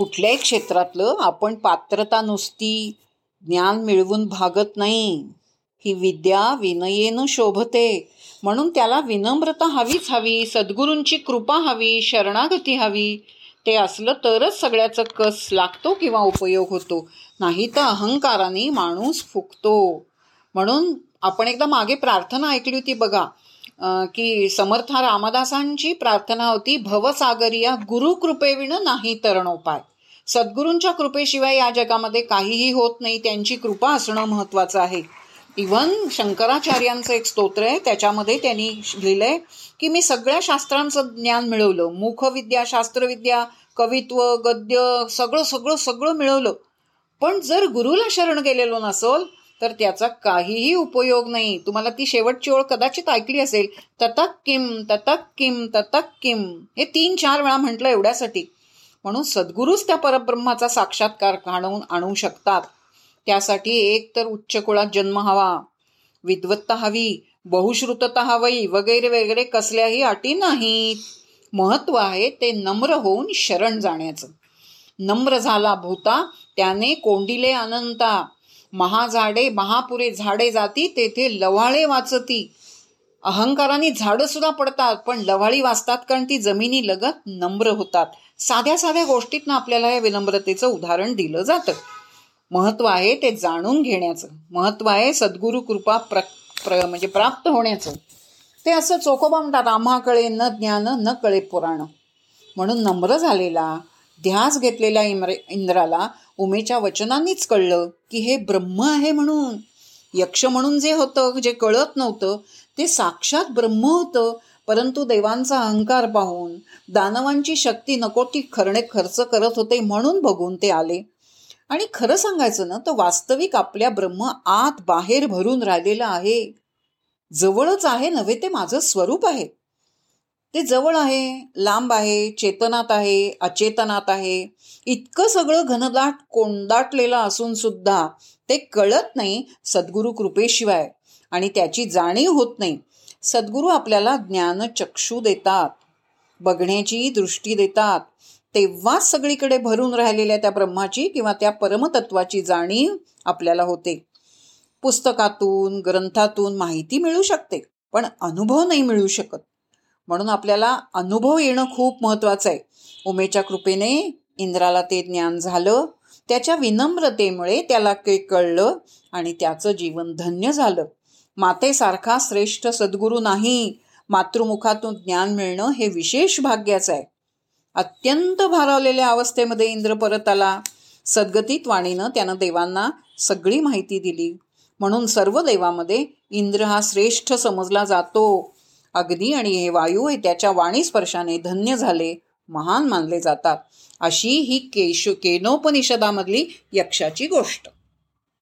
कुठल्याही क्षेत्रातलं आपण पात्रता नुसती ज्ञान मिळवून भागत नाही. ही विद्या विनयेनं शोभते. म्हणून त्याला विनम्रता हवीच हवी सद्गुरूंची कृपा हवी शरणागती हवी. ते असलं तरच सगळ्याचं कस लागतो किंवा उपयोग होतो. नाही तर अहंकाराने माणूस फुकतो. म्हणून आपण एकदा मागे प्रार्थना ऐकली होती बघा. की समर्था रामदासांची प्रार्थना होती भवसागरिया गुरुकृपेविण नाही तरणोपाय. सद्गुरूंच्या कृपेशिवाय या जगामध्ये काहीही होत नाही त्यांची कृपा असणं महत्वाचं आहे. इवन शंकराचार्यांचं एक स्तोत्र आहे त्याच्यामध्ये त्यांनी लिहिलंय की मी सगळ्या शास्त्रांचं ज्ञान मिळवलं मुखविद्या शास्त्रविद्या कवित्व गद्य सगळं सगळं सगळं मिळवलं. पण जर गुरुला शरण गेलेलो नसल तर त्याचा काहीही उपयोग नाही. तुम्हाला ती शेवटची ओळ कदाचित ऐकली असेल. ततक किम ततक किम ततक किम. हे तीन चार वेळा म्हटलं एवढ्यासाठी. म्हणून सद्गुरूच त्या परब्रह्माचा साक्षात्कार घाणवून आणू शकतात. त्यासाठी एक तर उच्च कुळात जन्म हवा. विद्वत्ता हवी. बहुश्रुतता हवी वगैरे वगैरे कसल्याही अटी नाहीत. महत्त्व आहे ते नम्र होऊन शरण जाण्याचं. नम्र झाला भूता त्याने कोंडिले अनंता. महाझाडे महापुरे झाडे जाती तेथे लवाळे वाचती. अहंकाराने झाडं सुद्धा पडतात पण लवाळी वाचतात कारण ती जमिनी लगत नम्र होतात. साध्या साध्या गोष्टीतनं आपल्याला या विनम्रतेचं उदाहरण दिलं जातं. महत्त्व आहे ते जाणून घेण्याचं. महत्त्व आहे सद्गुरु कृपा प्र प्र म्हणजे प्राप्त होण्याचं. ते असं चोखोबा म्हणतात आम्हा कळे न ज्ञान न कळे पुराण. म्हणून नम्र झालेला ध्यास घेतलेल्या इम्र इंद्राला उमेच्या वचनांनीच कळलं की हे ब्रह्म आहे म्हणून. यक्ष म्हणून जे होतं जे कळत नव्हतं ते साक्षात ब्रह्म होतं. परंतु देवांचा अहंकार पाहून दानवांची शक्ती नको ती खरणे खर्च करत होते म्हणून बघून ते आले. आणि खरं सांगायचं ना तर वास्तविक आपल्या ब्रह्म आत बाहेर भरून राहिलेलं आहे. जवळच आहे नव्हे ते माझं स्वरूप आहे. ते जवळ आहे लांब आहे चेतनात आहे अचेतनात आहे. इतकं सगळं घनदाट कोंदाटलेलं असून सुद्धा ते कळत नाही सद्गुरु कृपेशिवाय आणि त्याची जाणीव होत नाही. सद्गुरू आपल्याला ज्ञानचक्षू देतात बघण्याची दृष्टी देतात. तेव्हाच सगळीकडे भरून राहिलेल्या त्या ब्रह्माची किंवा त्या परमतत्वाची जाणीव आपल्याला होते. पुस्तकातून ग्रंथातून माहिती मिळू शकते पण अनुभव नाही मिळू शकत. म्हणून आपल्याला अनुभव येणं खूप महत्वाचं आहे. उमेच्या कृपेने इंद्राला ते ज्ञान झालं. त्याच्या विनम्रतेमुळे त्याला के कळलं आणि त्याचं जीवन धन्य झालं. मातेसारखा श्रेष्ठ सद्गुरू नाही. मातृमुखातून ज्ञान मिळणं हे विशेष भाग्याचं आहे. अत्यंत भारावलेल्या अवस्थेमध्ये इंद्र परत आला. सद्गतीत वाणीनं त्यानं देवांना सगळी माहिती दिली. म्हणून सर्व देवामध्ये इंद्र हा श्रेष्ठ समजला जातो. अग्नी आणि हे वायू हे त्याच्या वाणी स्पर्शाने धन्य झाले महान मानले जातात. अशी ही केश केनोपनिषदामधली यक्षाची गोष्ट.